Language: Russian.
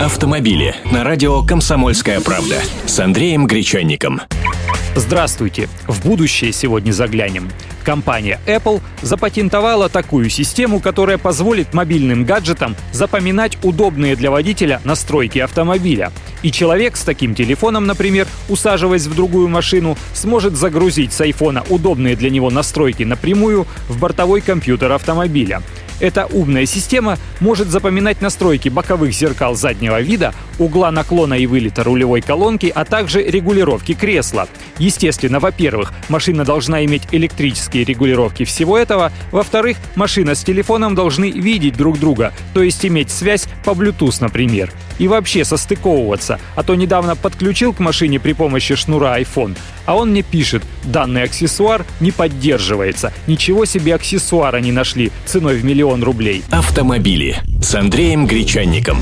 Автомобили на радио «Комсомольская правда» с Андреем Гречанником. Здравствуйте! В будущее сегодня заглянем. Компания Apple запатентовала такую систему, которая позволит мобильным гаджетам запоминать удобные для водителя настройки автомобиля. И человек с таким телефоном, например, усаживаясь в другую машину, сможет загрузить с айфона удобные для него настройки напрямую в бортовой компьютер автомобиля. Эта умная система может запоминать настройки боковых зеркал заднего вида, угла наклона и вылета рулевой колонки, а также регулировки кресла. Естественно, во-первых, машина должна иметь электрические регулировки всего этого, во-вторых, машина с телефоном должны видеть друг друга, то есть иметь связь по Bluetooth, например. И вообще состыковываться, а то недавно подключил к машине при помощи шнура iPhone, а он мне пишет, данный аксессуар не поддерживается. Ничего себе аксессуара не нашли ценой в миллион рублей. Автомобили с Андреем Гречанником.